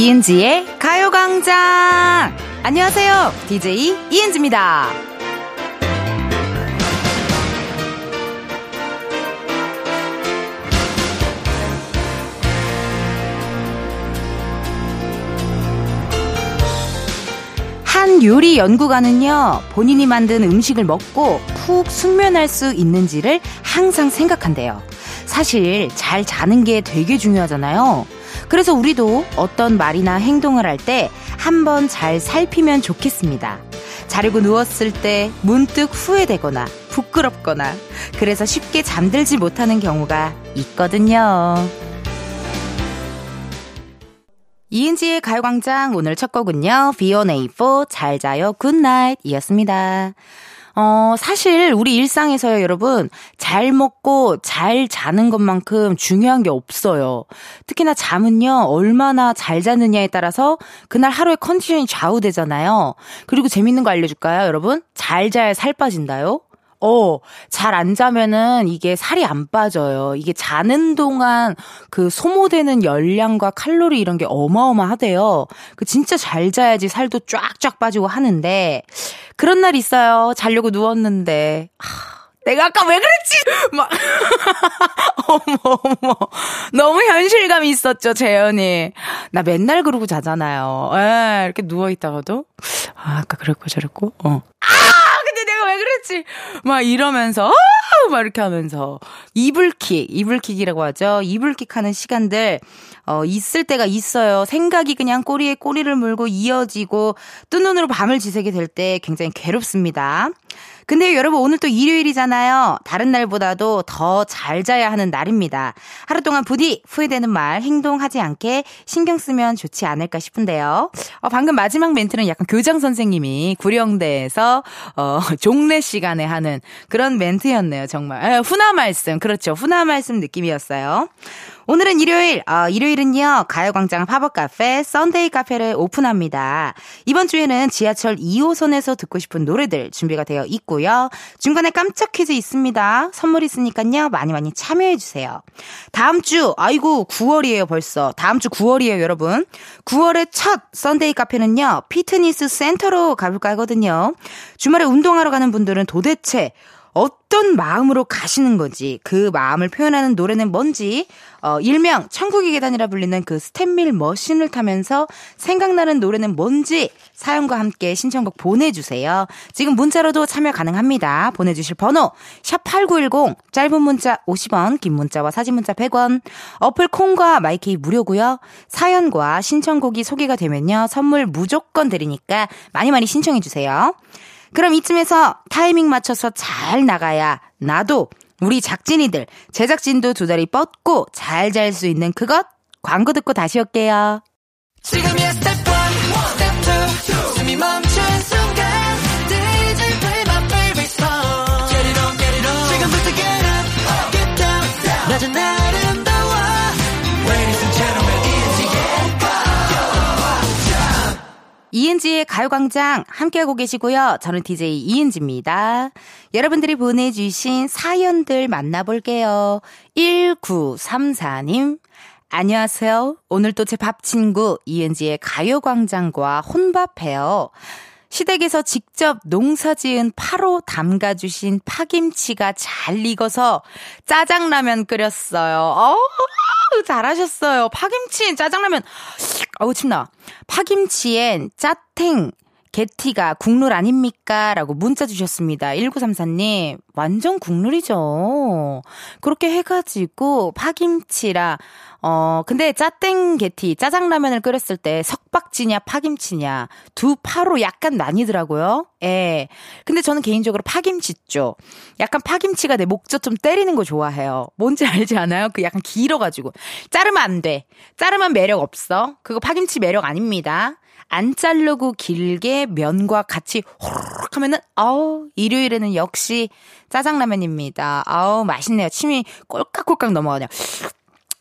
이은지의 가요광장! 안녕하세요. DJ 이은지입니다. 한 요리 연구가는요, 본인이 만든 음식을 먹고 푹 숙면할 수 있는지를 항상 생각한대요. 사실 잘 자는 게 되게 중요하잖아요. 그래서 우리도 어떤 말이나 행동을 할 때 한번 잘 살피면 좋겠습니다. 자려고 누웠을 때 문득 후회되거나 부끄럽거나 그래서 쉽게 잠들지 못하는 경우가 있거든요. 이은지의 가요광장 오늘 첫 곡은요. B1A4 잘 자요 Good Night 이었습니다. 어, 사실 우리 일상에서요, 여러분. 잘 먹고 잘 자는 것만큼 중요한 게 없어요. 특히나 잠은요, 얼마나 잘 자느냐에 따라서 그날 하루의 컨디션이 좌우되잖아요. 그리고 재밌는 거 알려줄까요, 여러분? 잘 자야 살 빠진다요? 어, 잘 안 자면은 이게 살이 안 빠져요. 이게 자는 동안 그 소모되는 열량과 칼로리 이런 게 어마어마하대요. 그 진짜 잘 자야지 살도 쫙쫙 빠지고 하는데 그런 날 있어요. 자려고 누웠는데 하, 내가 아까 왜 그랬지? 막 어머 어머 너무 현실감이 있었죠 재현이. 나 맨날 그러고 자잖아요. 에, 이렇게 누워 있다가도 아, 아까 그랬고 저랬고 어. 아! 왜 그랬지? 막 이러면서, 아! 막 이렇게 하면서. 이불킥, 이불킥이라고 하죠. 이불킥 하는 시간들, 어, 있을 때가 있어요. 생각이 그냥 꼬리에 꼬리를 물고 이어지고, 뜬 눈으로 밤을 지새게 될 때 굉장히 괴롭습니다. 근데 여러분 오늘 또 일요일이잖아요. 다른 날보다도 더 잘 자야 하는 날입니다. 하루 동안 부디 후회되는 말, 행동하지 않게 신경 쓰면 좋지 않을까 싶은데요. 어, 방금 마지막 멘트는 약간 교장 선생님이 구령대에서 어, 종례 시간에 하는 그런 멘트였네요. 정말 에, 훈화 말씀 그렇죠. 훈화 말씀 느낌이었어요. 오늘은 일요일, 어, 일요일은요, 가요광장 팝업 카페, Sunday 카페를 오픈합니다. 이번 주에는 지하철 2호선에서 듣고 싶은 노래들 준비가 되어 있고요. 중간에 깜짝 퀴즈 있습니다. 선물 있으니까요, 많이 많이 참여해주세요. 다음 주, 아이고, 9월이에요, 벌써. 다음 주 9월이에요, 여러분. 9월의 첫 Sunday 카페는요, 피트니스 센터로 가볼까 하거든요. 주말에 운동하러 가는 분들은 도대체 어떤 마음으로 가시는 건지, 그 마음을 표현하는 노래는 뭔지, 어, 일명 천국의 계단이라 불리는 그 스탠밀 머신을 타면서 생각나는 노래는 뭔지 사연과 함께 신청곡 보내주세요. 지금 문자로도 참여 가능합니다. 보내주실 번호, 샵8910, 짧은 문자 50원, 긴 문자와 사진 문자 100원, 어플 콩과 마이케이 무료고요 사연과 신청곡이 소개가 되면요. 선물 무조건 드리니까 많이 많이 신청해주세요. 그럼 이쯤에서 타이밍 맞춰서 잘 나가야 나도 우리 작진이들 제작진도 두 다리 뻗고 잘 잘 수 있는 그것 광고 듣고 다시 올게요. 지금이야 스텝 1, 스텝 2, 숨이 멈춘 순간 DJ play my favorite song Get it on, get it on. 지금부터 get up, get down 낮은 아 이은지의 가요광장 함께하고 계시고요. 저는 DJ 이은지입니다. 여러분들이 보내주신 사연들 만나볼게요. 1934님. 안녕하세요. 오늘 또 제 밥 친구 이은지의 가요광장과 혼밥해요. 시댁에서 직접 농사 지은 파로 담가주신 파김치가 잘 익어서 짜장라면 끓였어요. 어 잘하셨어요. 파김치, 짜장라면. 어우, 침나. 파김치엔 짜탱, 게티가 국룰 아닙니까? 라고 문자 주셨습니다. 1934님, 완전 국룰이죠. 그렇게 해가지고, 파김치랑, 어, 근데 짜땡 게티, 짜장라면을 끓였을 때 석박지냐, 파김치냐, 두 파로 약간 나뉘더라고요. 예. 근데 저는 개인적으로 파김치 죠 약간 파김치가 내 목젖 좀 때리는 거 좋아해요. 뭔지 알지 않아요? 그 약간 길어가지고. 자르면 안 돼. 자르면 매력 없어. 그거 파김치 매력 아닙니다. 안 자르고 길게 면과 같이 호로록 하면은 아우 일요일에는 역시 짜장라면입니다. 아우 맛있네요. 침이 꼴깍꼴깍 넘어가네요.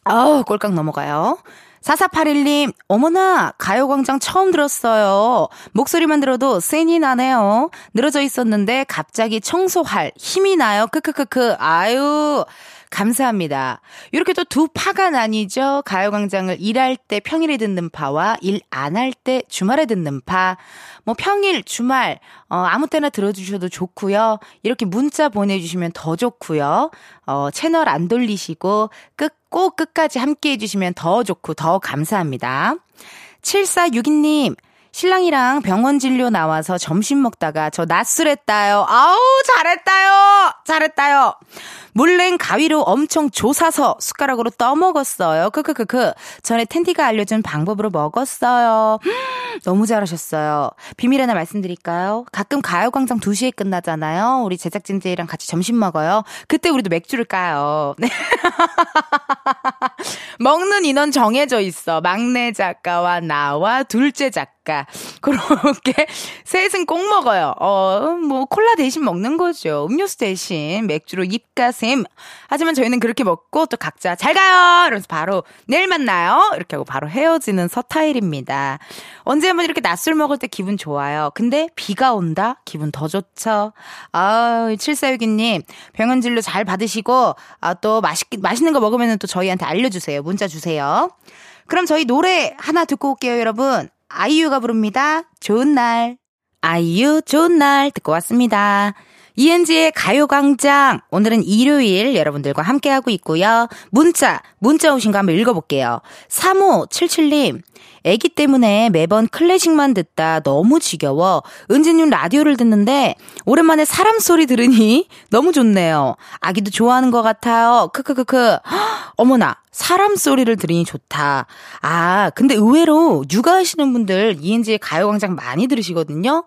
아우 꼴깍 넘어가요. 4481님, 어머나, 가요광장 처음 들었어요. 목소리만 들어도 센이 나네요. 늘어져 있었는데 갑자기 청소할 힘이 나요. 크크크크. 아유, 감사합니다. 이렇게 또 두 파가 나뉘죠. 가요광장을 일할 때 평일에 듣는 파와 일 안 할 때 주말에 듣는 파. 뭐 평일, 주말, 어, 아무 때나 들어주셔도 좋고요. 이렇게 문자 보내주시면 더 좋고요. 어, 채널 안 돌리시고 끝, 꼭 끝까지 함께 해주시면 더 좋고 더 감사합니다. 7462님, 신랑이랑 병원 진료 나와서 점심 먹다가 저 낮술했다요. 아우, 잘했다요! 잘했다요! 물냉 가위로 엄청 조사서 숟가락으로 떠먹었어요. 크크크크. 전에 텐디가 알려준 방법으로 먹었어요. 너무 잘하셨어요. 비밀 하나 말씀드릴까요? 가끔 가요광장 2시에 끝나잖아요. 우리 제작진들이랑 같이 점심 먹어요. 그때 우리도 맥주를 까요. 네. 먹는 인원 정해져 있어. 막내 작가와 나와 둘째 작가. 그렇게 셋은 꼭 먹어요. 어, 뭐 콜라 대신 먹는 거죠. 음료수 대신 맥주로 입가 샘. 하지만 저희는 그렇게 먹고 또 각자 잘 가요. 이러면서 바로 내일 만나요. 이렇게 하고 바로 헤어지는 서타일입니다. 언제 한번 이렇게 낮술 먹을 때 기분 좋아요. 근데 비가 온다? 기분 더 좋죠. 아, 7462님 병원 진료 잘 받으시고 아, 또 맛있 맛있는 거 먹으면 또 저희한테 알려주세요. 문자 주세요. 그럼 저희 노래 하나 듣고 올게요, 여러분. 아이유가 부릅니다. 좋은 날. 아이유 좋은 날 듣고 왔습니다. 이은지의 가요광장. 오늘은 일요일 여러분들과 함께하고 있고요. 문자, 문자 오신 거 한번 읽어볼게요. 3577님. 애기 때문에 매번 클래식만 듣다 너무 지겨워. 은지님 라디오를 듣는데 오랜만에 사람 소리 들으니 너무 좋네요. 아기도 좋아하는 것 같아요. 크크크크. 어머나. 사람 소리를 들으니 좋다. 아, 근데 의외로 육아하시는 분들 이은지의 가요광장 많이 들으시거든요.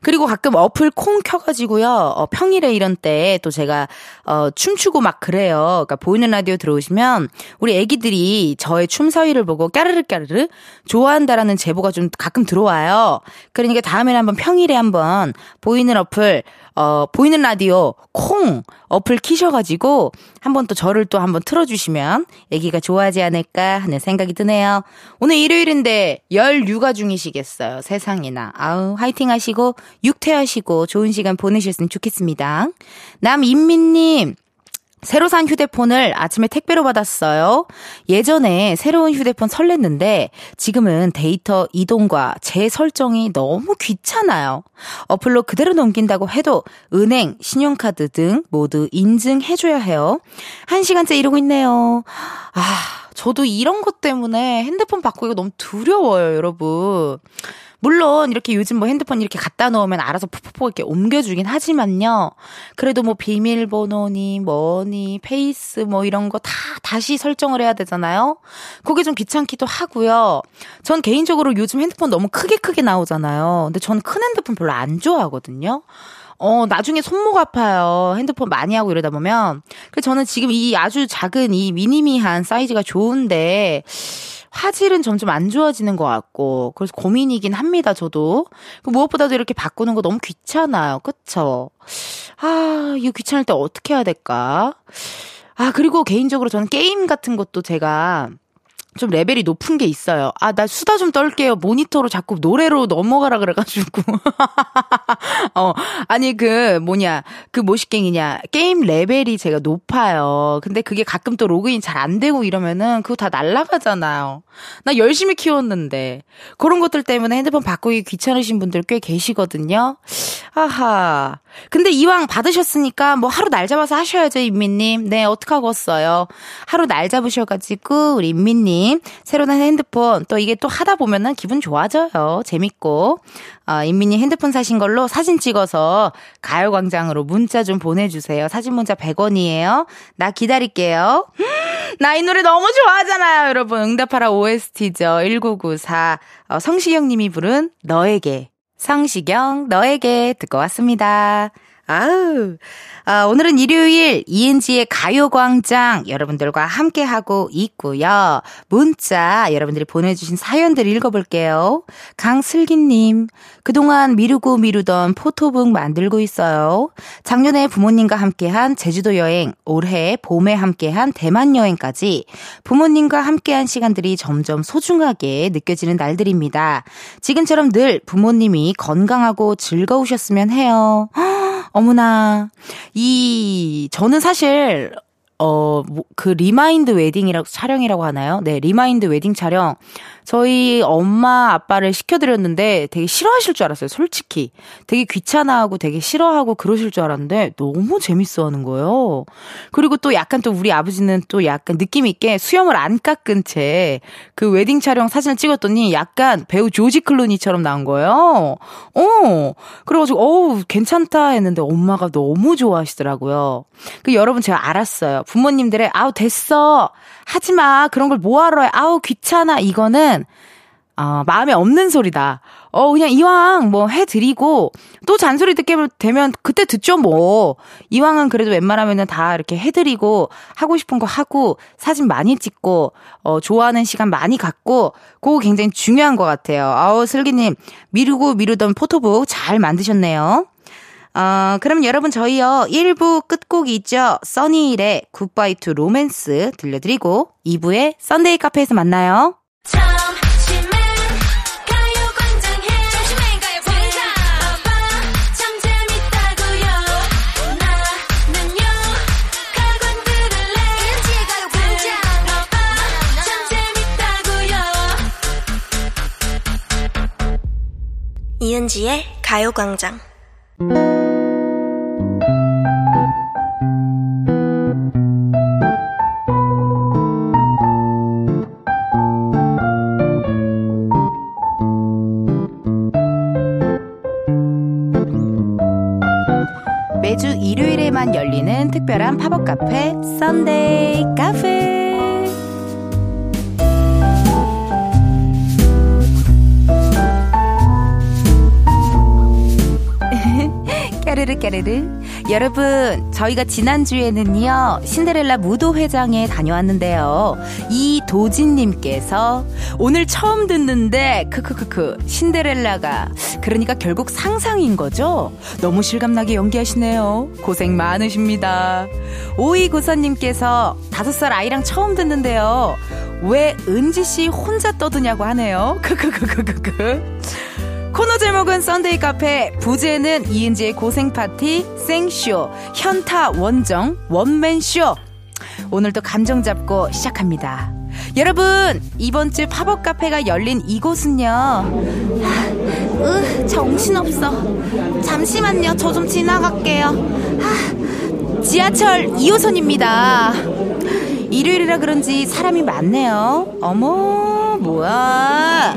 그리고 가끔 어플 콩 켜가지고요. 어, 평일에 이런 때 또 제가 어, 춤추고 막 그래요. 그러니까 보이는 라디오 들어오시면 우리 애기들이 저의 춤 사위를 보고 까르르 까르르 좋아한다라는 제보가 좀 가끔 들어와요. 그러니까 다음에는 한번 평일에 한번 보이는 어플 어, 보이는 라디오 콩 어플 키셔가지고 한번 또 저를 또 한번 틀어주시면 애기가 좋아하지 않을까 하는 생각이 드네요. 오늘 일요일인데 열 육아 중이시겠어요. 세상에나. 아우, 화이팅 하시고, 육퇴하시고, 좋은 시간 보내셨으면 좋겠습니다. 남인민님, 새로 산 휴대폰을 아침에 택배로 받았어요. 예전에 새로운 휴대폰 설렜는데 지금은 데이터 이동과 재설정이 너무 귀찮아요. 어플로 그대로 넘긴다고 해도 은행, 신용카드 등 모두 인증해줘야 해요. 한 시간째 이러고 있네요. 아, 저도 이런 것 때문에 핸드폰 바꾸기가 너무 두려워요, 여러분. 물론 이렇게 요즘 뭐 핸드폰 이렇게 갖다 놓으면 알아서 푹푹푹 이렇게 옮겨주긴 하지만요. 그래도 뭐 비밀번호니 뭐니 face 뭐 이런 거 다 다시 설정을 해야 되잖아요. 그게 좀 귀찮기도 하고요. 전 개인적으로 요즘 핸드폰 너무 크게 크게 나오잖아요. 근데 저는 큰 핸드폰 별로 안 좋아하거든요. 어, 나중에 손목 아파요. 핸드폰 많이 하고 이러다 보면. 그래서 저는 지금 이 아주 작은 이 미니미한 사이즈가 좋은데, 화질은 점점 안 좋아지는 것 같고 그래서 고민이긴 합니다. 저도 그 무엇보다도 이렇게 바꾸는 거 너무 귀찮아요. 그쵸? 아 이거 귀찮을 때 어떻게 해야 될까? 아 그리고 개인적으로 저는 게임 같은 것도 제가 좀 레벨이 높은 게 있어요. 아, 나 수다 좀 떨게요. 모니터로 자꾸 노래로 넘어가라 그래가지고. 어, 아니, 그, 뭐냐, 그 뭐시갱이냐. 게임 레벨이 제가 높아요. 근데 그게 가끔 또 로그인 잘 안 되고 이러면은 그거 다 날라가잖아요. 나 열심히 키웠는데. 그런 것들 때문에 핸드폰 바꾸기 귀찮으신 분들 꽤 계시거든요. 아하. 근데 이왕 받으셨으니까 뭐 하루 날 잡아서 하셔야죠, 인민님. 네, 어떡하겠어요. 하루 날 잡으셔가지고, 우리 인민님, 새로 난 핸드폰, 또 이게 또 하다 보면은 기분 좋아져요. 재밌고. 어, 인민님 핸드폰 사신 걸로 사진 찍어서 가요광장으로 문자 좀 보내주세요. 사진 문자 100원이에요. 나 기다릴게요. 나 이 노래 너무 좋아하잖아요, 여러분. 응답하라 OST죠. 1994. 어, 성시경 님이 부른 너에게. 성시경, 너에게 듣고 왔습니다. 아우, 아, 오늘은 일요일 이은지의 가요광장 여러분들과 함께하고 있고요. 문자 여러분들이 보내주신 사연들 읽어볼게요. 강슬기님, 그동안 미루고 미루던 포토북 만들고 있어요. 작년에 부모님과 함께한 제주도 여행, 올해 봄에 함께한 대만 여행까지 부모님과 함께한 시간들이 점점 소중하게 느껴지는 날들입니다. 지금처럼 늘 부모님이 건강하고 즐거우셨으면 해요. 어머나. 이, 저는 사실 어, 뭐, 그 remind wedding이라고, 촬영이라고 하나요? 네, remind wedding 촬영. 저희 엄마, 아빠를 시켜드렸는데 되게 싫어하실 줄 알았어요, 솔직히. 되게 귀찮아하고 되게 싫어하고 그러실 줄 알았는데 너무 재밌어 하는 거예요. 그리고 또 약간 또 우리 아버지는 또 약간 느낌 있게 수염을 안 깎은 채 그 웨딩 촬영 사진을 찍었더니 약간 배우 조지 클루니처럼 나온 거예요. 어. 그래가지고, 어우, 괜찮다 했는데 엄마가 너무 좋아하시더라고요. 그 여러분 제가 알았어요. 부모님들의 아우 됐어 하지 마 그런 걸 뭐하러 해 아우 귀찮아 이거는 어, 마음에 없는 소리다. 어, 그냥 이왕 뭐 해드리고, 또 잔소리 듣게 되면 그때 듣죠, 뭐. 이왕은 그래도 웬만하면은 다 이렇게 해드리고, 하고 싶은 거 하고, 사진 많이 찍고, 어, 좋아하는 시간 많이 갖고, 그거 굉장히 중요한 것 같아요. 아우, 슬기님, 미루고 미루던 포토북 잘 만드셨네요. 어, 그럼 여러분 저희요 1부 끝곡이 있죠. 써니일의 Goodbye to Romance 들려드리고 2부에 Sunday 카페에서 만나요. 이은지의 가요광장 팝업 카페 썬데이 카페 까르르 까르르. 여러분 저희가 지난주에는요 신데렐라 무도회장에 다녀왔는데요. 이도진님께서 오늘 처음 듣는데 크크크크 신데렐라가 그러니까 결국 상상인 거죠? 너무 실감나게 연기하시네요. 고생 많으십니다. 오이고사님께서 다섯 살 아이랑 처음 듣는데요. 왜 은지 씨 혼자 떠드냐고 하네요. 크크크크크크. 코너 제목은 Sunday 카페 부제는 이은지의 고생 파티 생쇼 현타 원정 원맨쇼. 오늘도 감정 잡고 시작합니다. 여러분 이번 주 팝업 카페가 열린 이곳은요. 으 정신없어. 잠시만요. 저 좀 지나갈게요. 하, 지하철 2호선입니다. 일요일이라 그런지 사람이 많네요. 어머 뭐야.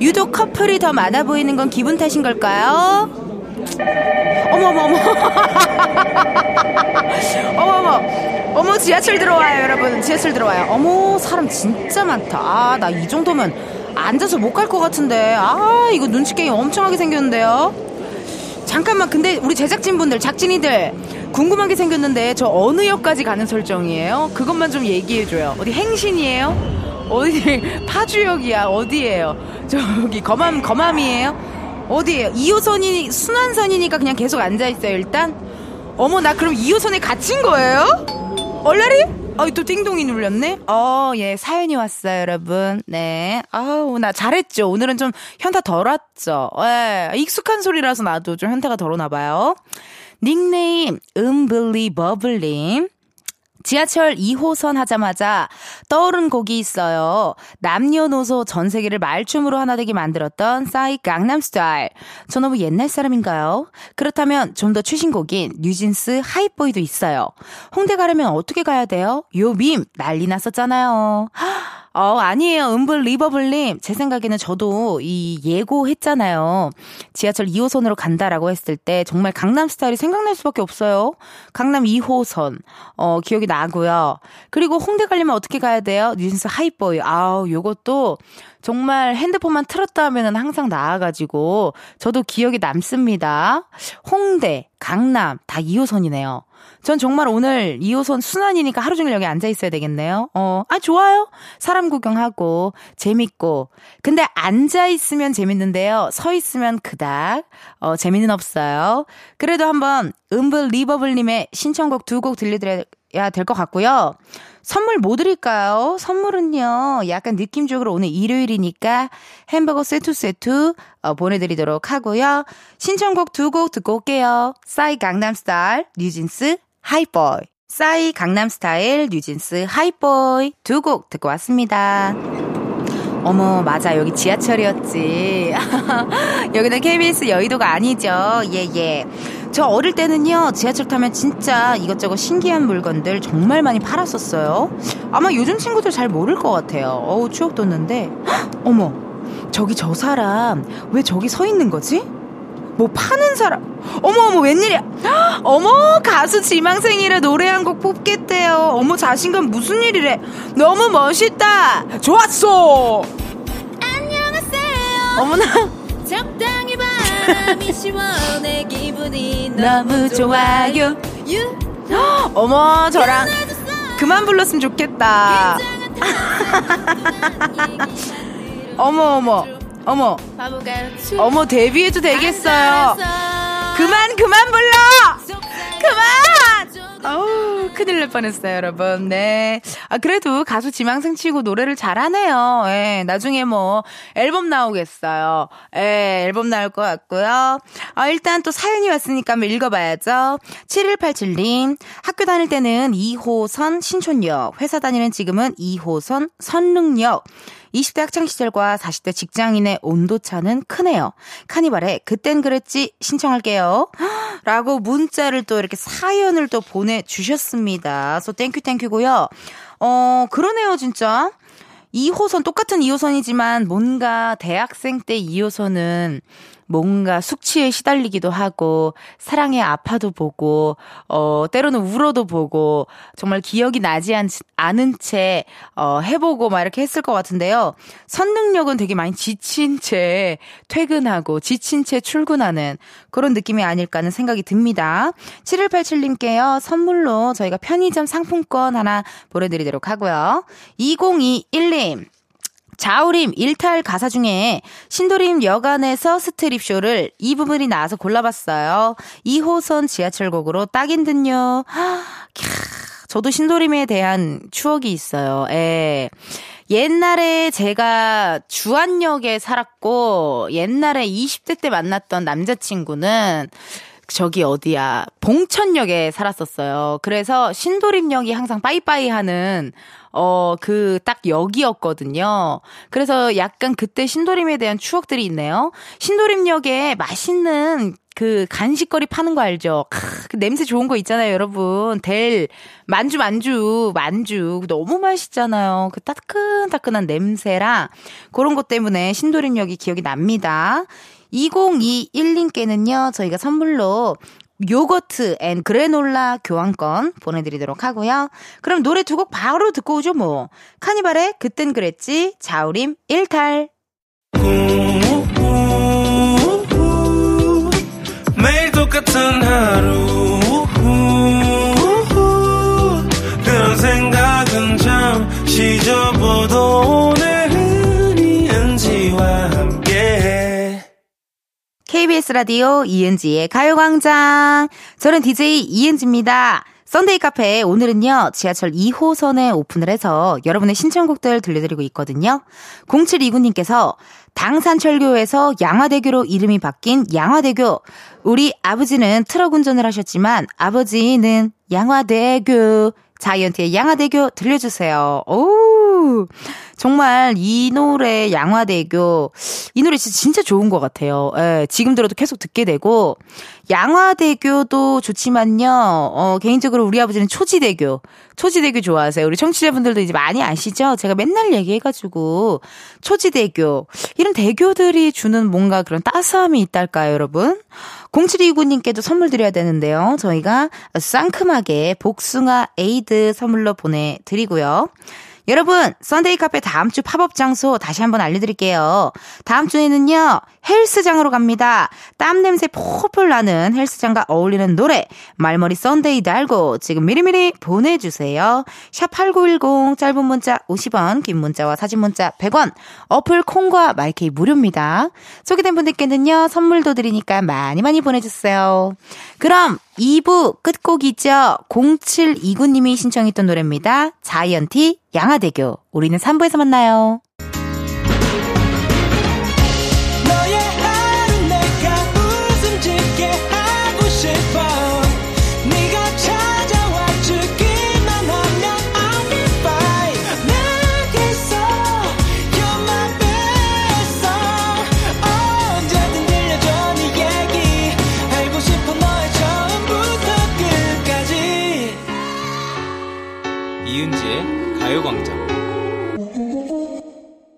유독 커플이 더 많아 보이는 건 기분 탓인 걸까요? 어머머머. 어머머. 어머, 지하철 들어와요, 여러분. 지하철 들어와요. 어머, 사람 진짜 많다. 아, 나 이 정도면 앉아서 못 갈 것 같은데. 아, 이거 눈치 게임 엄청 하게 생겼는데요. 잠깐만, 근데 우리 제작진분들, 작진이들, 궁금한 게 생겼는데, 저 어느 역까지 가는 설정이에요? 그것만 좀 얘기해줘요. 어디 행신이에요? 어디 파주역이야 어디예요 저기 거맘 거맘이에요 어디예요? 2호선이 순환선이니까 그냥 계속 앉아 있어요 일단? 어머 나 그럼 2호선에 갇힌 거예요? 얼라리? 어이 또 띵동이 눌렸네? 어 예 사연이 왔어요 여러분. 네. 아우 나 잘했죠? 오늘은 좀 현타 덜 왔죠? 예 익숙한 소리라서 나도 좀 현타가 덜 오나 봐요. 닉네임 은블리 버블님 지하철 2호선 하자마자 떠오른 곡이 있어요. 남녀노소 전 세계를 말춤으로 하나 되게 만들었던 싸이 강남 스타일. 저 너무 옛날 사람인가요? 그렇다면 좀 더 최신곡인 뉴진스 하이보이도 있어요. 홍대 가려면 어떻게 가야 돼요? 요 밈 난리 났었잖아요. 어, 아니에요. 은블 리버블님. 제 생각에는 저도 이 예고했잖아요. 지하철 2호선으로 간다라고 했을 때 정말 강남 스타일이 생각날 수밖에 없어요. 강남 2호선. 어, 기억이 나고요. 그리고 홍대 가려면 어떻게 가야 돼요? 뉴진스 하이보이. 아우, 요것도 정말 핸드폰만 틀었다 하면은 항상 나와가지고 저도 기억이 남습니다. 홍대, 강남 다 2호선이네요. 전 정말 오늘 2호선 순환이니까 하루 종일 여기 앉아 있어야 되겠네요. 어, 아, 좋아요. 사람 구경하고, 재밌고. 근데 앉아 있으면 재밌는데요. 서 있으면 그닥, 어, 재미는 없어요. 그래도 한번, 은블리버블님의 신청곡 두 곡 들려드려야 될 것 같고요. 선물 뭐 드릴까요? 선물은요, 약간 느낌적으로 오늘 일요일이니까 햄버거 세트 세트 어, 보내드리도록 하고요. 신청곡 두 곡 듣고 올게요. 싸이 강남스타일, 뉴진스, 하이보이. 싸이 강남스타일 뉴진스 하이보이 두 곡 듣고 왔습니다. 어머, 맞아. 여기 지하철이었지. 여기는 KBS 여의도가 아니죠. 예, 예. 저 어릴 때는요, 지하철 타면 진짜 이것저것 신기한 물건들 정말 많이 팔았었어요. 아마 요즘 친구들 잘 모를 것 같아요. 어우, 추억 돋는데. 어머, 저기 저 사람, 왜 저기 서 있는 거지? 뭐 파는 사람. 어머, 어머, 웬일이야. 어머, 가수 지망생이라 노래 한 곡 뽑겠대요. 어머, 자신감 무슨 일이래. 너무 멋있다. 좋았어. 안녕하세요. 어머나. 적당히 바람이 시원해 기분이 너무 좋아요. 유 어머, 저랑 그만 불렀으면 좋겠다. 어머, 어머, 어머, 바보같이 어머, 데뷔해도 되겠어요. 그만, 그만 불러! 그만! 어우, 큰일 날 뻔했어요, 여러분. 네. 아, 그래도 가수 지망생 치고 노래를 잘하네요. 예, 나중에 뭐, 앨범 나오겠어요. 예, 앨범 나올 것 같고요. 아, 일단 또 사연이 왔으니까 한번 읽어봐야죠. 7187님, 학교 다닐 때는 2호선 신촌역, 회사 다니는 지금은 2호선 선릉역. 20대 학창시절과 40대 직장인의 온도차는 크네요. 카니발에 그땐 그랬지 신청할게요. 라고 문자를 또 이렇게 사연을 또 보내주셨습니다. so thank you thank you고요. 어, 그러네요, 진짜. 2호선, 똑같은 2호선이지만 뭔가 대학생 때 2호선은 뭔가 숙취에 시달리기도 하고 사랑에 아파도 보고 어 때로는 울어도 보고 정말 기억이 나지 않, 않은 채 어, 해보고 막 이렇게 했을 것 같은데요. 선능력은 되게 많이 지친 채 퇴근하고 지친 채 출근하는 그런 느낌이 아닐까 하는 생각이 듭니다. 7187님께요. 선물로 저희가 편의점 상품권 하나 보내드리도록 하고요. 2021님. 자우림 일탈 가사 중에 신도림 여간에서 스트립쇼를 이 부분이 나와서 골라봤어요. 2호선 지하철곡으로 딱인 듯요. 캬, 저도 신도림에 대한 추억이 있어요. 예. 옛날에 제가 주안역에 살았고 옛날에 20대 때 만났던 남자친구는 저기 어디야 봉천역에 살았었어요. 그래서 신도림역이 항상 빠이빠이 하는 어, 그, 딱 역이었거든요. 그래서 약간 그때 신도림에 대한 추억들이 있네요. 신도림역에 맛있는 그 간식거리 파는 거 알죠? 크, 그 냄새 좋은 거 있잖아요, 여러분. 델, 만주, 만주, 만주. 너무 맛있잖아요. 그 따끈따끈한 냄새랑 그런 것 때문에 신도림역이 기억이 납니다. 2021님께는요, 저희가 선물로 yogurt and granola 교환권 보내드리도록 하고요. 그럼 노래 두 곡 바로 듣고 오죠 뭐. 카니발의 그땐 그랬지 자우림 일탈. 매일 똑같은 하루 KBS 라디오 이은지의 가요광장. 저는 DJ 이은지입니다. Sunday 카페 오늘은요 지하철 2호선에 오픈을 해서 여러분의 신청곡들 들려드리고 있거든요. 0729님께서 당산철교에서 양화대교로 이름이 바뀐 양화대교. 우리 아버지는 트럭 운전을 하셨지만 아버지는 양화대교. 자이언티의 양화대교 들려주세요. 오, 정말 이 노래 양화대교 이 노래 진짜 좋은 것 같아요. 예, 지금 들어도 계속 듣게 되고 양화대교도 좋지만요. 어, 개인적으로 우리 아버지는 초지대교, 초지대교 좋아하세요. 우리 청취자분들도 이제 많이 아시죠? 제가 맨날 얘기해가지고 초지대교 이런 대교들이 주는 뭔가 그런 따스함이 있달까요, 여러분? 0729님께도 선물 드려야 되는데요. 저희가 상큼하게 복숭아 에이드 선물로 보내드리고요. 여러분, Sunday 카페 다음 주 팝업 장소 다시 한번 알려드릴게요. 다음 주에는요, 헬스장으로 갑니다. 땀 냄새 폴폴 나는 헬스장과 어울리는 노래, 말머리 Sunday 달고 지금 미리미리 보내주세요. 샵8910, 짧은 문자 50원, 긴 문자와 사진 문자 100원, 어플 콩과 마이케이 무료입니다. 소개된 분들께는요, 선물도 드리니까 많이 많이 보내주세요. 그럼 2부 끝곡이죠. 0729님이 신청했던 노래입니다. 자이언티 양화대교. 우리는 3부에서 만나요.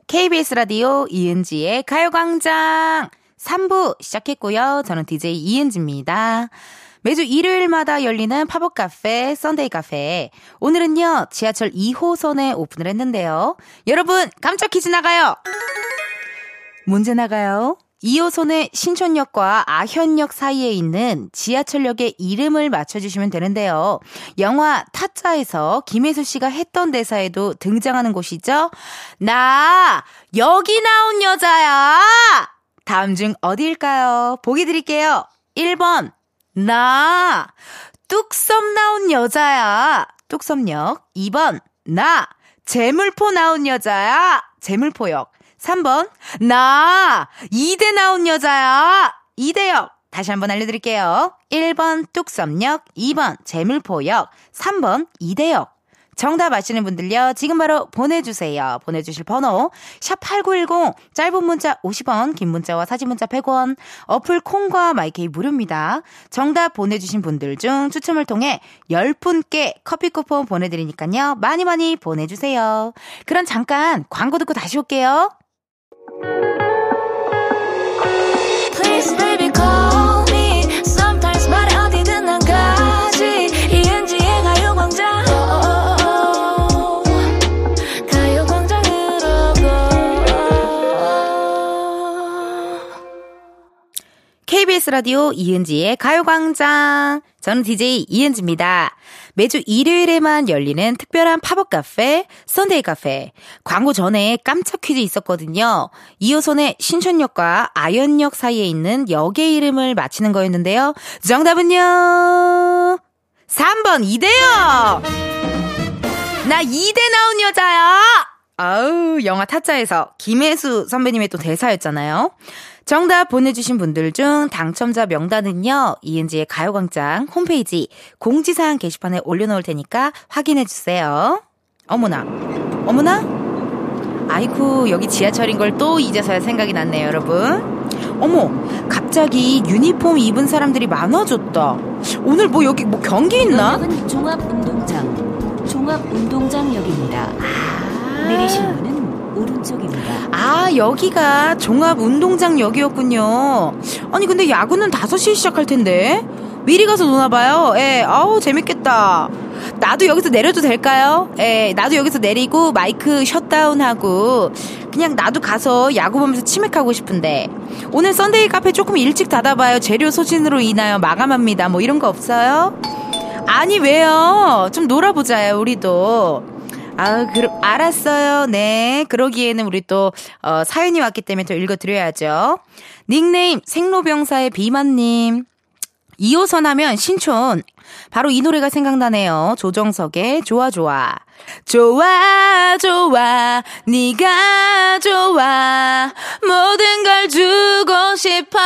KBS 라디오 이은지의 가요광장 3부 시작했고요. 저는 DJ 이은지입니다. 매주 일요일마다 열리는 팝업 카페, Sunday 카페. 오늘은요, 지하철 2호선에 오픈을 했는데요. 여러분, 깜짝 퀴즈 나가요! 문제 나가요. 2호선의 신촌역과 아현역 사이에 있는 지하철역의 이름을 맞춰주시면 되는데요. 영화 타짜에서 김혜수 씨가 했던 대사에도 등장하는 곳이죠. 나 여기 나온 여자야. 다음 중 어디일까요? 보기 드릴게요. 1번 나 뚝섬 나온 여자야. 뚝섬역. 2번 나 재물포 나온 여자야. 재물포역. 3번, 나, 이대 나온 여자야. 이대역. 다시 한번 알려드릴게요. 1번 뚝섬역, 2번 재물포역, 3번 이대역. 정답 아시는 분들요, 지금 바로 보내주세요. 보내주실 번호, 샵8910, 짧은 문자 50원, 긴 문자와 사진 문자 100원, 어플 콩과 마이케이 무료입니다. 정답 보내주신 분들 중 추첨을 통해 10분께 커피 쿠폰 보내드리니까요, 많이 많이 보내주세요. 그럼 잠깐 광고 듣고 다시 올게요. Please baby call KBS 라디오 이은지의 가요광장. 저는 DJ 이은지입니다. 매주 일요일에만 열리는 특별한 팝업 카페, Sunday 카페. 광고 전에 깜짝 퀴즈 있었거든요. 2호선의 신촌역과 아현역 사이에 있는 역의 이름을 맞히는 거였는데요. 정답은요. 3번 이대요! 나 이대 나온 여자야! 아우, 영화 타짜에서 김혜수 선배님의 또 대사였잖아요. 정답 보내주신 분들 중 당첨자 명단은요, 이은지의 가요광장 홈페이지 공지사항 게시판에 올려놓을 테니까 확인해주세요. 어머나, 어머나? 아이쿠, 여기 지하철인 걸 또 이제서야 생각이 났네요, 여러분. 어머, 갑자기 유니폼 입은 사람들이 많아졌다. 오늘 뭐 여기 뭐 경기 있나? 종합운동장, 종합운동장역입니다. 내리실 문은 오른쪽입니다. 아, 여기가 종합운동장역이었군요. 아니, 근데 야구는 5시에 시작할 텐데. 미리 가서 노나봐요. 예, 아우, 재밌겠다. 나도 여기서 내려도 될까요? 예, 나도 여기서 내리고 마이크 shutdown하고 그냥 나도 가서 야구 보면서 치맥하고 싶은데. 오늘 Sunday 카페 조금 일찍 닫아봐요. 재료 소진으로 인하여 마감합니다. 뭐 이런 거 없어요? 아니, 왜요? 좀 놀아보자요, 우리도. 아, 그, 알았어요. 네. 그러기에는 우리 또, 어, 사연이 왔기 때문에 또 읽어드려야죠. 닉네임, 생로병사의 비만님. 2호선 하면 신촌. 바로 이 노래가 생각나네요. 조정석의 좋아 좋아. 좋아 좋아 네가 좋아 모든 걸 주고 싶어.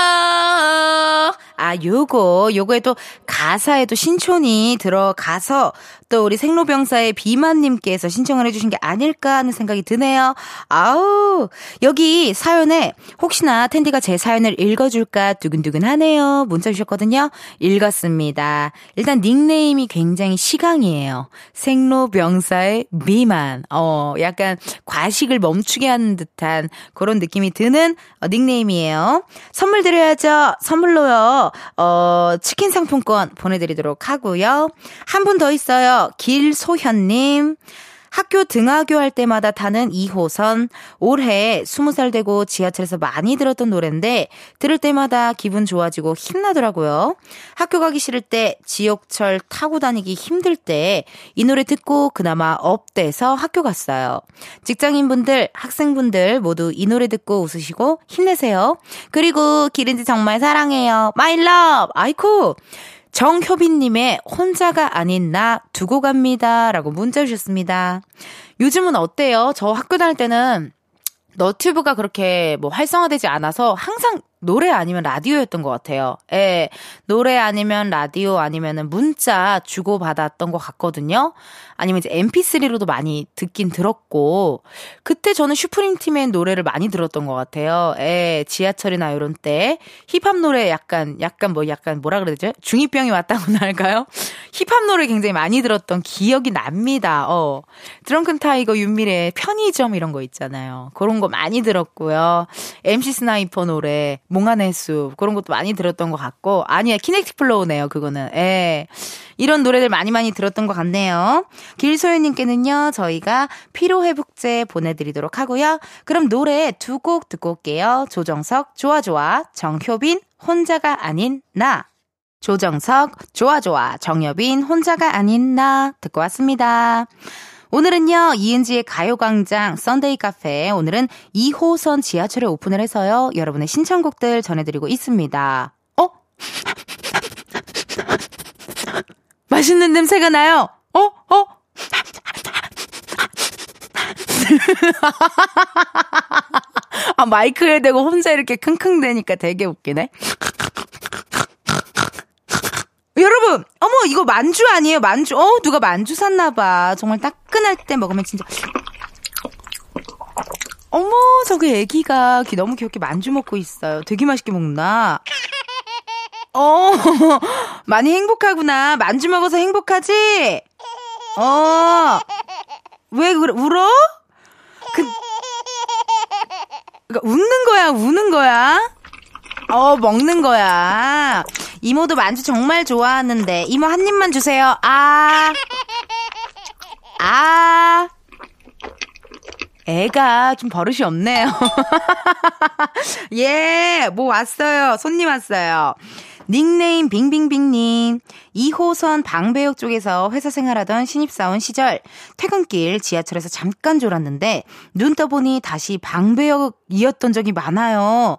아 요거 요거에 또 가사에도 신촌이 들어가서 또 우리 생로병사의 비만님께서 신청을 해주신 게 아닐까 하는 생각이 드네요. 아우 여기 사연에 혹시나 텐디가 제 사연을 읽어줄까 두근두근 하네요. 문자 주셨거든요. 읽었습니다. 일단 닉네임이 굉장히 시강이에요. 생로병사의 비만. 어 약간 과식을 멈추게 하는 듯한 그런 느낌이 드는 어, 닉네임이에요. 선물 드려야죠. 선물로요. 어 치킨 상품권 보내드리도록 하고요. 한 분 더 있어요. 길소현님. 학교 등하교 할 때마다 타는 2호선. 올해 20살 되고 지하철에서 많이 들었던 노래인데 들을 때마다 기분 좋아지고 힘나더라고요. 학교 가기 싫을 때, 지옥철 타고 다니기 힘들 때 이 노래 듣고 그나마 업돼서 학교 갔어요. 직장인분들, 학생분들 모두 이 노래 듣고 웃으시고 힘내세요. 그리고 길은지 정말 사랑해요. My love. 아이쿠. 정효빈님의 혼자가 아닌 나 두고 갑니다. 라고 문자 주셨습니다. 요즘은 어때요? 저 학교 다닐 때는 너튜브가 그렇게 뭐 활성화되지 않아서 항상 노래 아니면 라디오였던 것 같아요. 예, 노래 아니면 라디오 아니면은 문자 주고받았던 것 같거든요. 아니면 이제 mp3로도 많이 듣긴 들었고, 그때 저는 슈프림 팀의 노래를 많이 들었던 것 같아요. 예, 지하철이나 이런 때. 힙합 노래 약간, 약간 뭐 약간 뭐라 그래야 되죠? 중2병이 왔다고나 할까요? 힙합 노래 굉장히 많이 들었던 기억이 납니다. 어. 드렁큰 타이거 윤미래 편의점 이런 거 있잖아요. 그런 거 많이 들었고요. MC 스나이퍼 노래, 몽환의 숲, 그런 것도 많이 들었던 것 같고, 아니야, 키네틱 플로우네요, 그거는. 예. 이런 노래들 많이 많이 들었던 것 같네요. 길소연님께는요, 저희가 피로회복제 보내드리도록 하고요. 그럼 노래 두 곡 듣고 올게요. 조정석, 좋아좋아, 정효빈, 혼자가 아닌 나. 조정석, 좋아좋아, 정여빈, 혼자가 아닌 나. 듣고 왔습니다. 오늘은요, 이은지의 가요광장 Sunday 카페. 오늘은 2호선 지하철에 오픈을 해서요, 여러분의 신청곡들 전해드리고 있습니다. 어? 맛있는 냄새가 나요! 어? 어? 아, 마이크에 대고 혼자 이렇게 킁킁대니까 되게 웃기네. 여러분, 어머, 이거 만주 아니에요? 만주. 어, 누가 만주 샀나봐. 정말 따끈할 때 먹으면 진짜. 어머, 저기 애기가 너무 귀엽게 만주 먹고 있어요. 되게 맛있게 먹나? 어, 많이 행복하구나. 만주 먹어서 행복하지? 어, 왜 그래, 울어? 그, 그러니까 웃는 거야, 우는 거야? 어, 먹는 거야. 이모도 만주 정말 좋아하는데, 이모 한 입만 주세요. 아. 아. 애가 좀 버릇이 없네요. 예, 뭐 왔어요. 손님 왔어요. 닉네임 빙빙빙님. 2호선 방배역 쪽에서 회사 생활하던 신입사원 시절 퇴근길 지하철에서 잠깐 졸았는데 눈 떠보니 다시 방배역이었던 적이 많아요.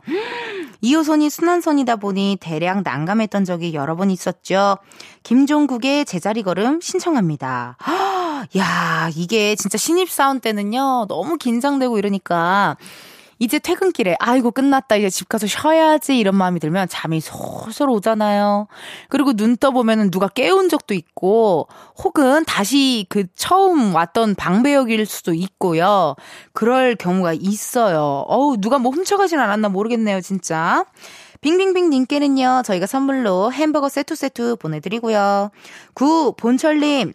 2호선이 순환선이다 보니 대량 난감했던 적이 여러 번 있었죠. 김종국의 제자리 걸음 신청합니다. 야, 이게 진짜 신입사원 때는요, 너무 긴장되고 이러니까, 이제 퇴근길에, 아이고, 끝났다. 이제 집 가서 쉬어야지. 이런 마음이 들면 잠이 솔솔 오잖아요. 그리고 눈 떠보면은 누가 깨운 적도 있고, 혹은 다시 그 처음 왔던 방배역일 수도 있고요. 그럴 경우가 있어요. 어우, 누가 뭐 훔쳐가진 않았나 모르겠네요, 진짜. 빙빙빙 님께는요, 저희가 선물로 햄버거 세트 세트 보내드리고요. 구, 본철님,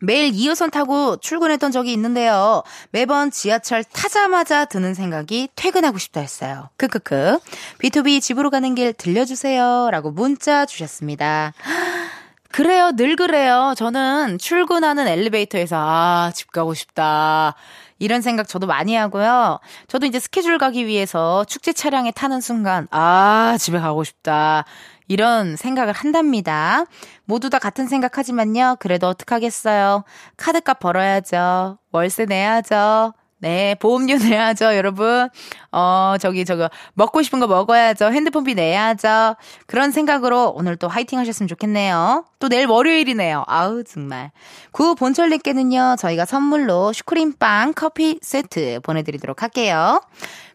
매일 2호선 타고 출근했던 적이 있는데요. 매번 지하철 타자마자 드는 생각이 퇴근하고 싶다 했어요. 크크크. B2B 집으로 가는 길 들려주세요. 라고 문자 주셨습니다. 그래요, 늘 그래요. 저는 출근하는 엘리베이터에서, 아, 집 가고 싶다. 이런 생각 저도 많이 하고요. 저도 이제 스케줄 가기 위해서 축제 차량에 타는 순간, 아, 집에 가고 싶다. 이런 생각을 한답니다. 모두 다 같은 생각하지만요. 그래도 어떡하겠어요. 카드값 벌어야죠. 월세 내야죠. 네, 보험료 내야죠, 여러분. 어, 저기, 저거, 먹고 싶은 거 먹어야죠. 핸드폰비 내야죠. 그런 생각으로 오늘 또 화이팅 하셨으면 좋겠네요. 또 내일 월요일이네요. 아우, 정말. 구 본철님께는요, 저희가 선물로 슈크림빵 커피 세트 보내드리도록 할게요.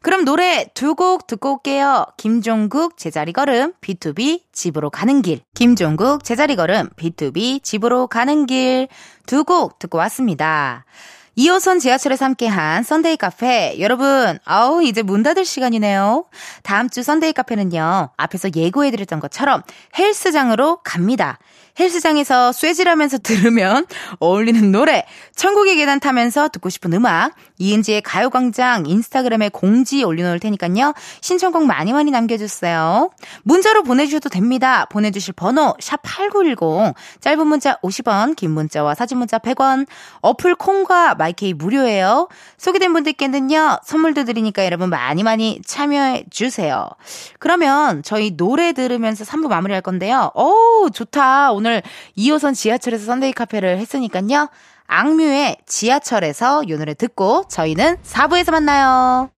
그럼 노래 두 곡 듣고 올게요. 김종국 제자리 걸음 B2B 집으로 가는 길. 김종국 제자리 걸음 B2B 집으로 가는 길 두 곡 듣고 왔습니다. 2호선 지하철에서 함께한 Sunday 카페. 여러분, 아우, 이제 문 닫을 시간이네요. 다음 주 Sunday 카페는요, 앞에서 예고해드렸던 것처럼 헬스장으로 갑니다. 헬스장에서 쇠질하면서 들으면 어울리는 노래, 천국의 계단 타면서 듣고 싶은 음악, 이은지의 가요광장 인스타그램에 공지 올려놓을 테니까요. 신청곡 많이 많이 남겨주세요. 문자로 보내주셔도 됩니다. 보내주실 번호 샵8910 짧은 문자 50원 긴 문자와 사진 문자 100원 어플 콩과 마이케이 무료예요. 소개된 분들께는요. 선물도 드리니까 여러분 많이 많이 참여해 주세요. 그러면 저희 노래 들으면서 3부 마무리할 건데요. 오 좋다. 오늘 2호선 지하철에서 Sunday 카페를 했으니까요. 악뮤의 지하철에서 이 노래 듣고 저희는 4부에서 만나요.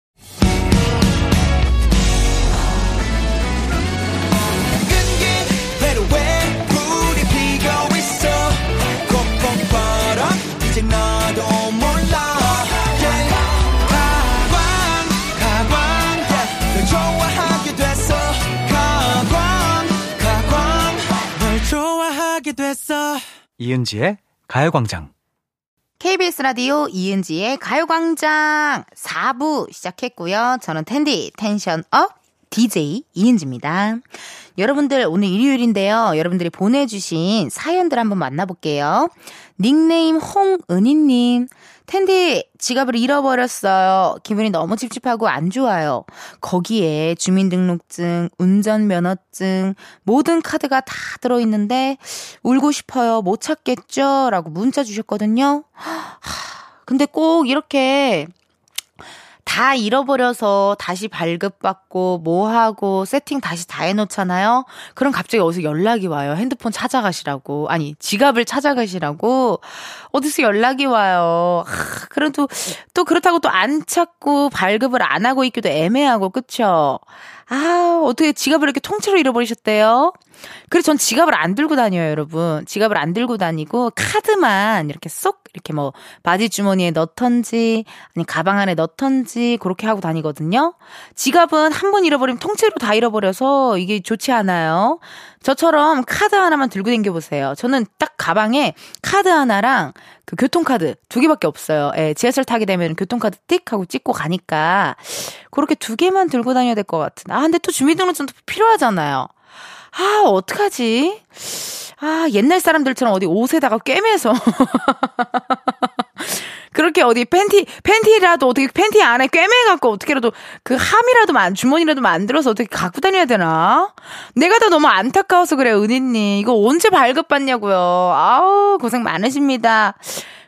이은지의 가요광장. KBS 라디오 이은지의 가요광장 4부 시작했고요. 저는 텐디 tension up DJ 이은지입니다. 여러분들 오늘 일요일인데요. 여러분들이 보내주신 사연들 한번 만나볼게요. 닉네임 홍은희님. 텐디 지갑을 잃어버렸어요. 기분이 너무 찝찝하고 안 좋아요. 거기에 주민등록증, 운전면허증, 모든 카드가 다 들어있는데 울고 싶어요. 못 찾겠죠? 라고 문자 주셨거든요. 하, 근데 꼭 이렇게 다 잃어버려서 다시 발급받고 뭐 하고 세팅 다시 다 해놓잖아요. 그럼 갑자기 어디서 연락이 와요. 핸드폰 찾아가시라고. 아니, 지갑을 찾아가시라고. 어디서 연락이 와요. 하, 그래도 또 그렇다고 또 안 찾고 발급을 안 하고 있기도 애매하고, 그쵸? 아, 어떻게 지갑을 이렇게 통째로 잃어버리셨대요? 그래서 전 지갑을 안 들고 다녀요, 여러분. 지갑을 안 들고 다니고 카드만 이렇게 쏙 이렇게 뭐 바지 주머니에 넣던지 아니 가방 안에 넣던지 그렇게 하고 다니거든요. 지갑은 한 번 잃어버리면 통째로 다 잃어버려서 이게 좋지 않아요. 저처럼 카드 하나만 들고 다녀 보세요. 저는 딱 가방에 카드 하나랑 그 교통카드 두 개밖에 없어요. 예, 지하철 타게 되면 교통카드 띡 하고 찍고 가니까 그렇게 두 개만 들고 다녀야 될 것 같은. 아, 근데 또 주민등록증도 필요하잖아요. 아, 어떡하지? 아, 옛날 사람들처럼 어디 옷에다가 꿰매서. 그렇게 어디 팬티, 팬티라도 어떻게 팬티 안에 꿰매갖고 어떻게라도 그 함이라도 만, 주머니라도 만들어서 어떻게 갖고 다녀야 되나? 내가 더 너무 안타까워서 그래요, 은희님. 이거 언제 발급받냐고요. 아우, 고생 많으십니다.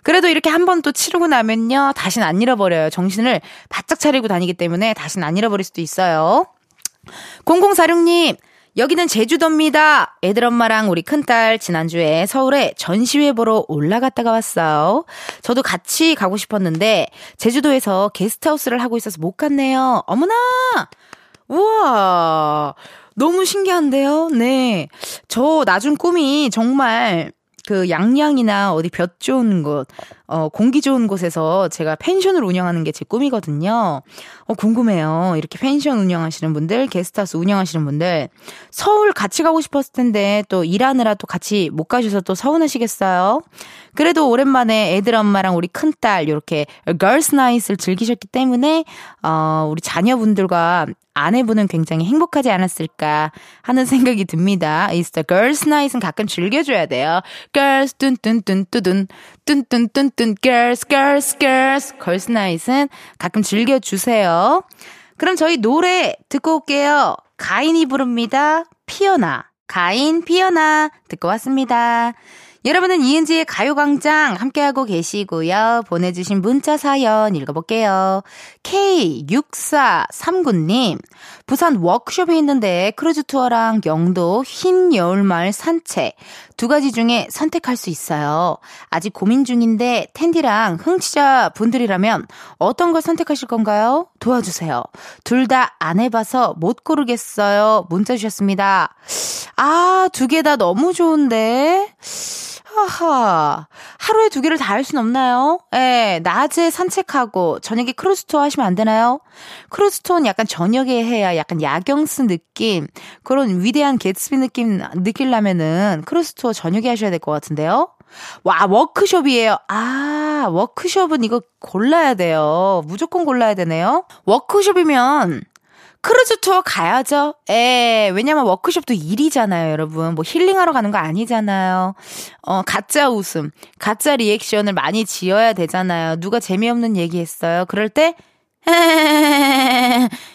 그래도 이렇게 한 번 또 치르고 나면요, 다시는 안 잃어버려요. 정신을 바짝 차리고 다니기 때문에 다시는 안 잃어버릴 수도 있어요. 0046님, 여기는 제주도입니다. 애들 엄마랑 우리 큰딸 지난주에 서울에 전시회 보러 올라갔다가 왔어요. 저도 같이 가고 싶었는데 제주도에서 게스트하우스를 하고 있어서 못 갔네요. 어머나! 우와! 너무 신기한데요? 네. 저 나중 꿈이 정말 그 양양이나 어디 볕 좋은 곳, 어, 공기 좋은 곳에서 제가 펜션을 운영하는 게 제 꿈이거든요. 어, 궁금해요. 이렇게 펜션 운영하시는 분들, 게스트하우스 운영하시는 분들, 서울 같이 가고 싶었을 텐데 또 일하느라 또 같이 못 가셔서 또 서운하시겠어요? 그래도 오랜만에 애들 엄마랑 우리 큰딸, 이렇게 걸스 나잇을 즐기셨기 때문에, 어, 우리 자녀분들과 아내분은 굉장히 행복하지 않았을까 하는 생각이 듭니다. The girls night은 가끔 즐겨줘야 돼요. girls 뚠뚠뚠뚠뚠 뚠뚠뚠뚠 girls girls girls night은 가끔 즐겨주세요. 그럼 저희 노래 듣고 올게요. 가인이 부릅니다. 피어나. 가인 피어나 듣고 왔습니다. 여러분은 이은지의 가요광장 함께하고 계시고요. 보내주신 문자 사연 읽어볼게요. K6439님, 부산 워크숍에 있는데 크루즈 투어랑 영도 흰 여울마을 산책 두 가지 중에 선택할 수 있어요. 아직 고민 중인데 텐디랑 흥취자 분들이라면 어떤 걸 선택하실 건가요? 도와주세요. 둘 다 안 해봐서 못 고르겠어요. 문자 주셨습니다. 아, 두 개 다 너무 좋은데. 하하. 하루에 두 개를 다 할 순 없나요? 예, 낮에 산책하고 저녁에 크루즈 투어 하시면 안 되나요? 크루즈 투어는 약간 저녁에 해야 약간 야경스 느낌, 그런 위대한 개츠비 느낌 느끼려면은 크루즈 투어 저녁에 하셔야 될 것 같은데요? 와, 워크숍이에요. 아, 워크숍은 이거 골라야 돼요. 무조건 골라야 되네요. 워크숍이면 크루즈 투어 가야죠. 에, 왜냐면 워크숍도 일이잖아요, 여러분. 뭐 힐링하러 가는 거 아니잖아요. 어, 가짜 웃음, 가짜 리액션을 많이 지어야 되잖아요. 누가 재미없는 얘기 했어요. 그럴 때,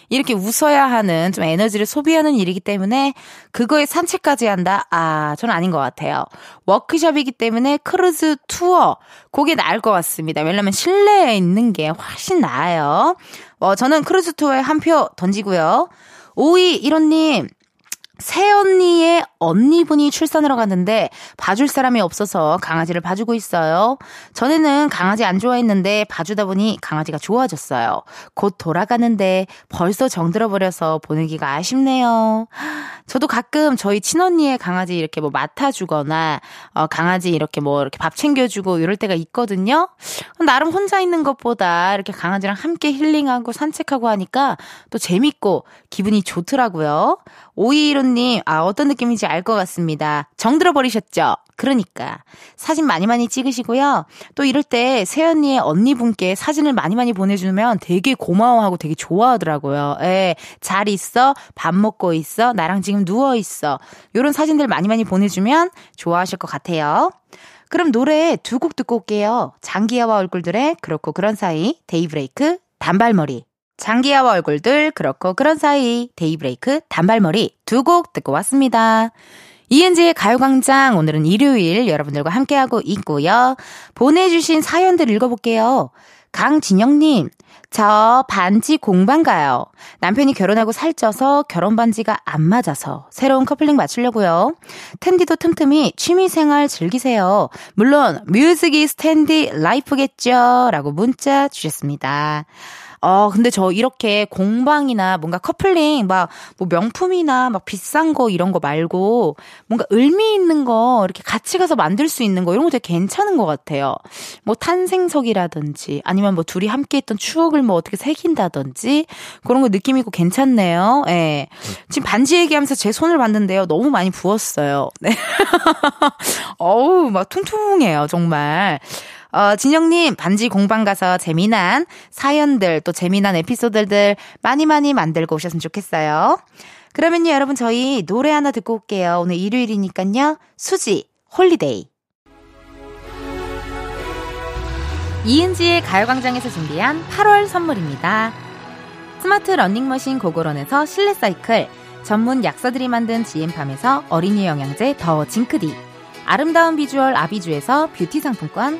이렇게 웃어야 하는 좀 에너지를 소비하는 일이기 때문에 그거에 산책까지 한다? 아, 저는 아닌 것 같아요. 워크숍이기 때문에 크루즈 투어. 그게 나을 것 같습니다. 왜냐면 실내에 있는 게 훨씬 나아요. 어, 저는 크루즈 투어에 한 표 던지고요. 5215님, 새언니의 언니분이 출산하러 갔는데 봐줄 사람이 없어서 강아지를 봐주고 있어요. 전에는 강아지 안 좋아했는데 봐주다 보니 강아지가 좋아졌어요. 곧 돌아가는데 벌써 정들어 버려서 보내기가 아쉽네요. 저도 가끔 저희 친언니의 강아지 이렇게 뭐 맡아주거나 어, 강아지 이렇게 뭐 이렇게 밥 챙겨주고 이럴 때가 있거든요. 나름 혼자 있는 것보다 이렇게 강아지랑 함께 힐링하고 산책하고 하니까 또 재밌고 기분이 좋더라고요. 오이로님, 아, 어떤 느낌인지 알 것 같습니다. 정 들어 버리셨죠? 그러니까 사진 많이 많이 찍으시고요. 또 이럴 때 새언니의 언니분께 사진을 많이 많이 보내주면 되게 고마워하고 되게 좋아하더라고요. 예, 잘 있어, 밥 먹고 있어, 나랑 지금 누워 있어. 이런 사진들 많이 많이 보내주면 좋아하실 것 같아요. 그럼 노래 두 곡 듣고 올게요. 장기하와 얼굴들의 그렇고 그런 사이, 데이브레이크, 단발머리. 장기하와 얼굴들 그렇고 그런 사이, 데이브레이크, 단발머리 두 곡 듣고 왔습니다. 이은지의 가요광장 오늘은 일요일 여러분들과 함께하고 있고요. 보내주신 사연들 읽어볼게요. 강진영님, 저 반지 공방 가요. 남편이 결혼하고 살쪄서 결혼 반지가 안 맞아서 새로운 커플링 맞추려고요. 텐디도 틈틈이 취미 생활 즐기세요. 물론 뮤직이 스탠디 라이프겠죠. 라고 문자 주셨습니다. 어, 근데 저 이렇게 공방이나 뭔가 커플링, 막, 뭐 명품이나 막 비싼 거 이런 거 말고, 뭔가 의미 있는 거 이렇게 같이 가서 만들 수 있는 거 이런 거 되게 괜찮은 것 같아요. 뭐 탄생석이라든지, 아니면 뭐 둘이 함께 했던 추억을 뭐 어떻게 새긴다든지, 그런 거 느낌 있고 괜찮네요. 예. 지금 반지 얘기하면서 제 손을 봤는데요. 너무 많이 부었어요. 네. 어우, 막 퉁퉁해요, 정말. 어, 진영님, 반지 공방 가서 재미난 사연들, 또 재미난 에피소드들 많이 많이 만들고 오셨으면 좋겠어요. 그러면요, 여러분, 저희 노래 하나 듣고 올게요. 오늘 일요일이니까요. 수지, Holiday. 이은지의 가요광장에서 준비한 8월 선물입니다. 스마트 러닝머신 고고런에서 실내 사이클, 전문 약사들이 만든 지엠팜에서 어린이 영양제 더 징크디, 아름다운 비주얼 아비주에서 뷰티 상품권,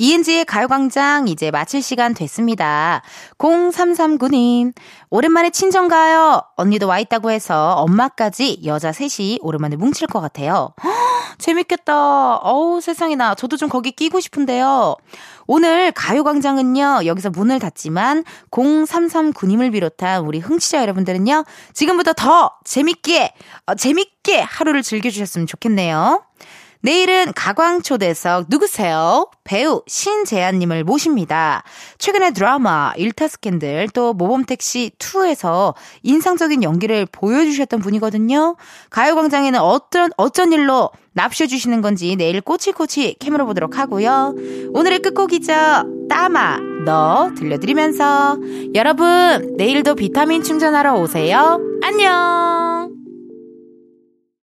이은지의 가요광장 이제 마칠 시간 됐습니다. 0339님, 오랜만에 친정 가요. 언니도 와 있다고 해서 엄마까지 여자 셋이 오랜만에 뭉칠 것 같아요. 허, 재밌겠다. 어우, 세상에나. 저도 좀 거기 끼고 싶은데요. 오늘 가요광장은요, 여기서 문을 닫지만 0339님을 비롯한 우리 흥취자 여러분들은요, 지금부터 더 재밌게, 어, 재밌게 하루를 즐겨주셨으면 좋겠네요. 내일은 가광초대석 누구세요? 배우 신재한님을 모십니다. 최근에 드라마 일타 스캔들 또 모범택시 2에서 인상적인 연기를 보여주셨던 분이거든요. 가요광장에는 어떤 어쩐 일로 납셔주시는 건지 내일 꼬치꼬치 캐물어 보도록 하고요. 오늘의 끝곡이죠. 따마 너 들려드리면서 여러분 내일도 비타민 충전하러 오세요. 안녕.